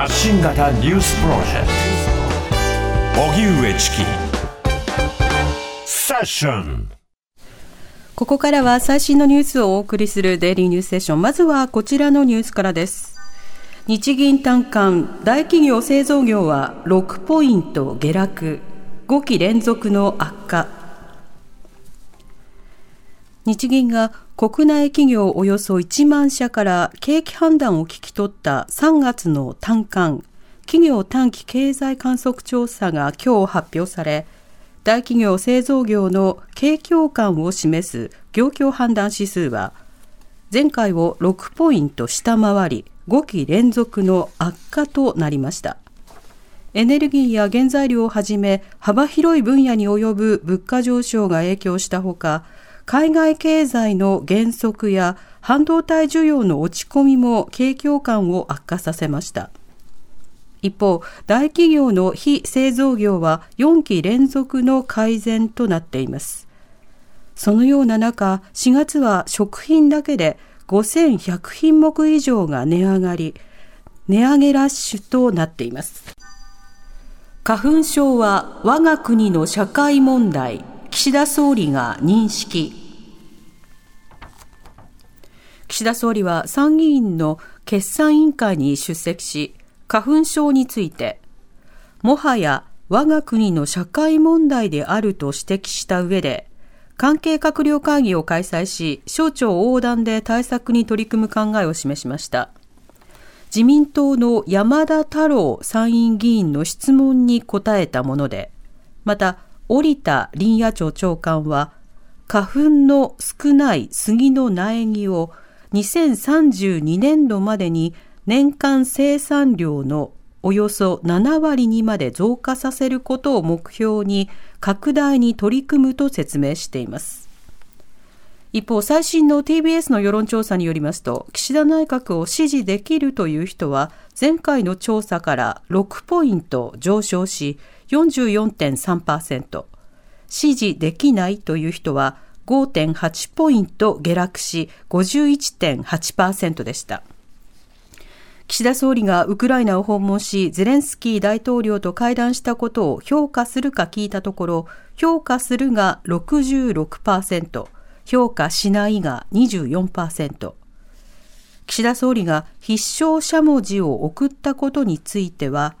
発信型ニュースプロジェクト荻上チキセッションここからは最新のニュースをお送りするデイリーニュースセッション。まずはこちらのニュースからです。日銀短観、大企業製造業は6ポイント下落、5期連続の悪化。日銀が国内企業およそ1万社から景気判断を聞き取った3月の短観、企業短期経済観測調査が今日発表され、大企業製造業の景況感を示す業況判断指数は前回を6ポイント下回り5期連続の悪化となりました。エネルギーや原材料をはじめ幅広い分野に及ぶ物価上昇が影響したほか海外経済の減速や半導体需要の落ち込みも景況感を悪化させました一方、大企業の非製造業は4期連続の改善となっています。そのような中、4月は食品だけで5100品目以上が値上がり、値上げラッシュとなっています。花粉症は我が国の社会問題、岸田総理が認識。岸田総理は参議院の決算委員会に出席し、花粉症について、もはや我が国の社会問題であると指摘した上で、関係閣僚会議を開催し、省庁横断で対策に取り組む考えを示しました。自民党の山田太郎参院議員の質問に答えたもので、また、織田林野庁長官は、花粉の少ない杉の苗木を2032年度までに年間生産量のおよそ7割にまで増加させることを目標に拡大に取り組むと説明しています。一方、最新の TBS の世論調査によりますと、岸田内閣を支持できるという人は、前回の調査から6ポイント上昇し、44.3%、支持できないという人は5.8ポイント下落し、51.8%でした。岸田総理がウクライナを訪問し、ゼレンスキー大統領と会談したことを評価するか聞いたところ、評価するが66%、評価しないが24%。岸田総理が必勝しゃもじを送ったことについては、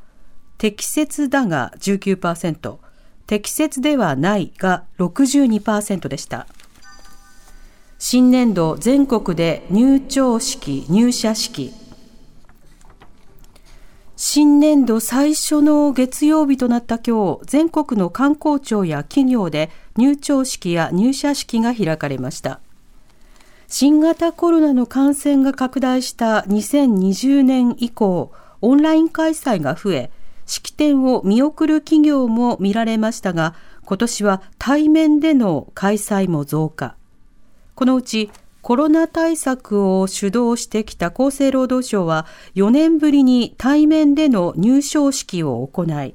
適切だが19%、適切ではないが62%でした。新年度全国で入庁式、入社式、新年度最初の月曜日となった今日、全国の観光庁や企業で入庁式や入社式が開かれました。新型コロナの感染が拡大した2020年以降、オンライン開催が増え、式典を見送る企業も見られましたが、今年は対面での開催も増加。このうちコロナ対策を主導してきた厚生労働省は4年ぶりに対面での入省式を行い、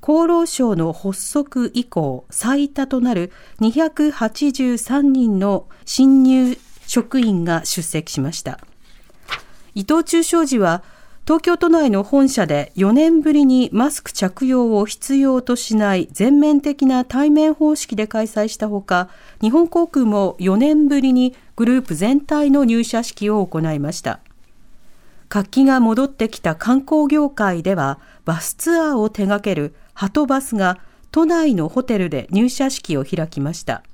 厚労省の発足以降最多となる283人の新入職員が出席しました。伊藤忠商事は東京都内の本社で4年ぶりにマスク着用を必要としない全面的な対面方式で開催したほか、日本航空も4年ぶりにグループ全体の入社式を行いました。活気が戻ってきた観光業界では、バスツアーを手掛けるハトバスが都内のホテルで入社式を開きました。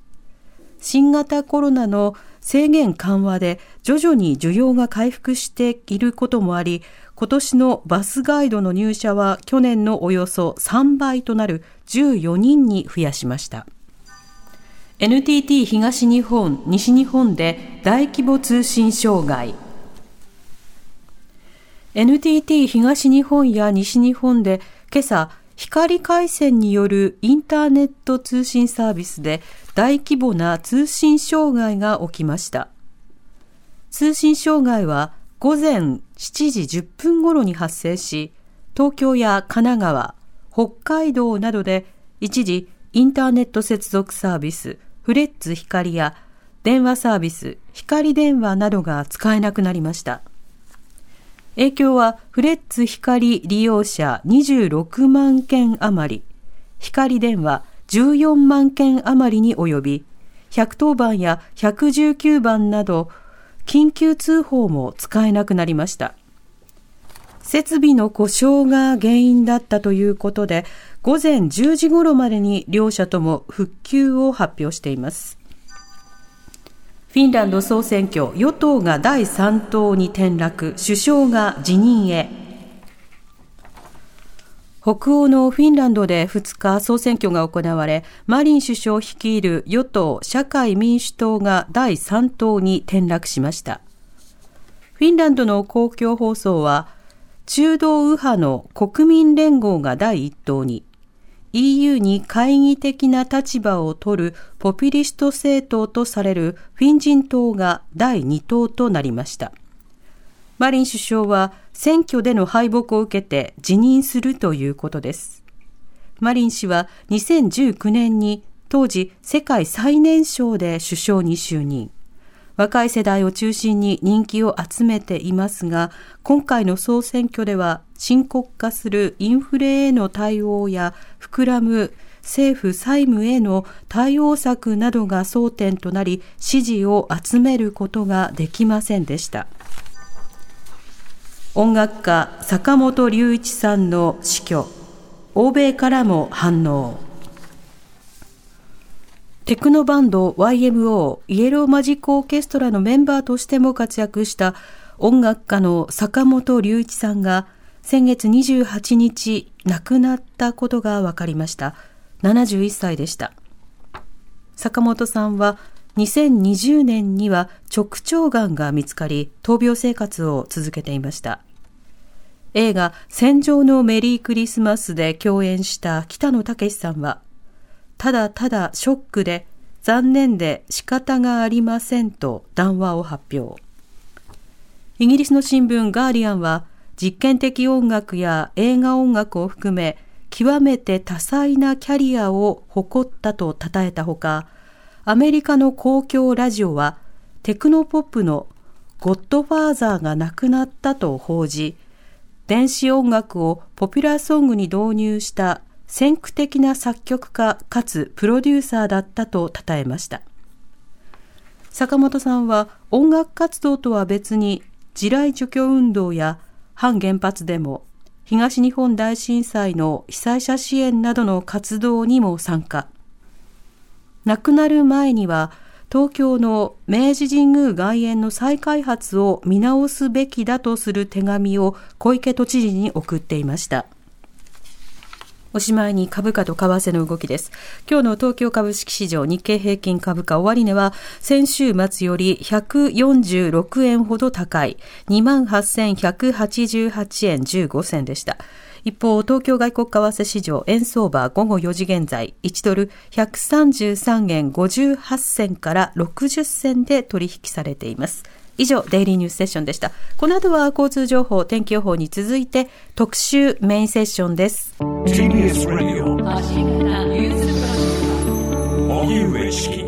新型コロナの制限緩和で徐々に需要が回復していることもあり、今年のバスガイドの入社は去年のおよそ3倍となる14人に増やしました。NTT 東日本、西日本で大規模通信障害。NTT 東日本や西日本で今朝、光回線によるインターネット通信サービスで大規模な通信障害が起きました。通信障害は午前7時10分頃に発生し、東京や神奈川、北海道などで一時インターネット接続サービス、フレッツ光や電話サービス、光電話などが使えなくなりました。影響はフレッツ光利用者26万件余り、光電話14万件余りに及び、110番や119番など、緊急通報も使えなくなりました。設備の故障が原因だったということで、午前10時頃までに両社とも復旧を発表しています。フィンランド総選挙、与党が第3党に転落、首相が辞任へ。北欧のフィンランドで2日総選挙が行われ、マリン首相率いる与党社会民主党が第3党に転落しました。フィンランドの公共放送は、中道右派の国民連合が第1党に、EU に懐疑的な立場を取るポピュリスト政党とされるフィン人党が第2党となりました。マリン首相は選挙での敗北を受けて辞任するということです。マリン氏は2019年に当時世界最年少で首相に就任。若い世代を中心に人気を集めていますが、今回の総選挙では深刻化するインフレへの対応や膨らむ政府債務への対応策などが争点となり支持を集めることができませんでした。音楽家坂本龍一さんの死去欧米からも反応テクノバンド YMO イエローマジックオーケストラのメンバーとしても活躍した音楽家の坂本龍一さんが先月28日亡くなったことが分かりました。71歳でした。坂本さんは2020年には直腸がんが見つかり闘病生活を続けていました。映画戦場のメリークリスマスで共演した北野武さんは、ただただショックで残念で仕方がありませんと談話を発表。イギリスの新聞ガーディアンは実験的音楽や映画音楽を含め極めて多彩なキャリアを誇ったと称えたほか、アメリカの公共ラジオはテクノポップのゴッドファーザーが亡くなったと報じ、電子音楽をポピュラーソングに導入した先駆的な作曲家かつプロデューサーだったと称えました。坂本さんは音楽活動とは別に地雷除去運動や反原発デモ、東日本大震災の被災者支援などの活動にも参加。亡くなる前には東京の明治神宮外苑の再開発を見直すべきだとする手紙を小池都知事に送っていました。おしまいに株価と為替の動きです。今日の東京株式市場日経平均株価終値は先週末より146円ほど高い28,188円15銭でした。一方、東京外国為替市場円相場午後4時現在、1ドル133円58銭から60銭で取引されています。以上、デイリーニュースセッションでした。この後は交通情報、天気予報に続いて特集メインセッションです。TBS ラジオ。荻上チキ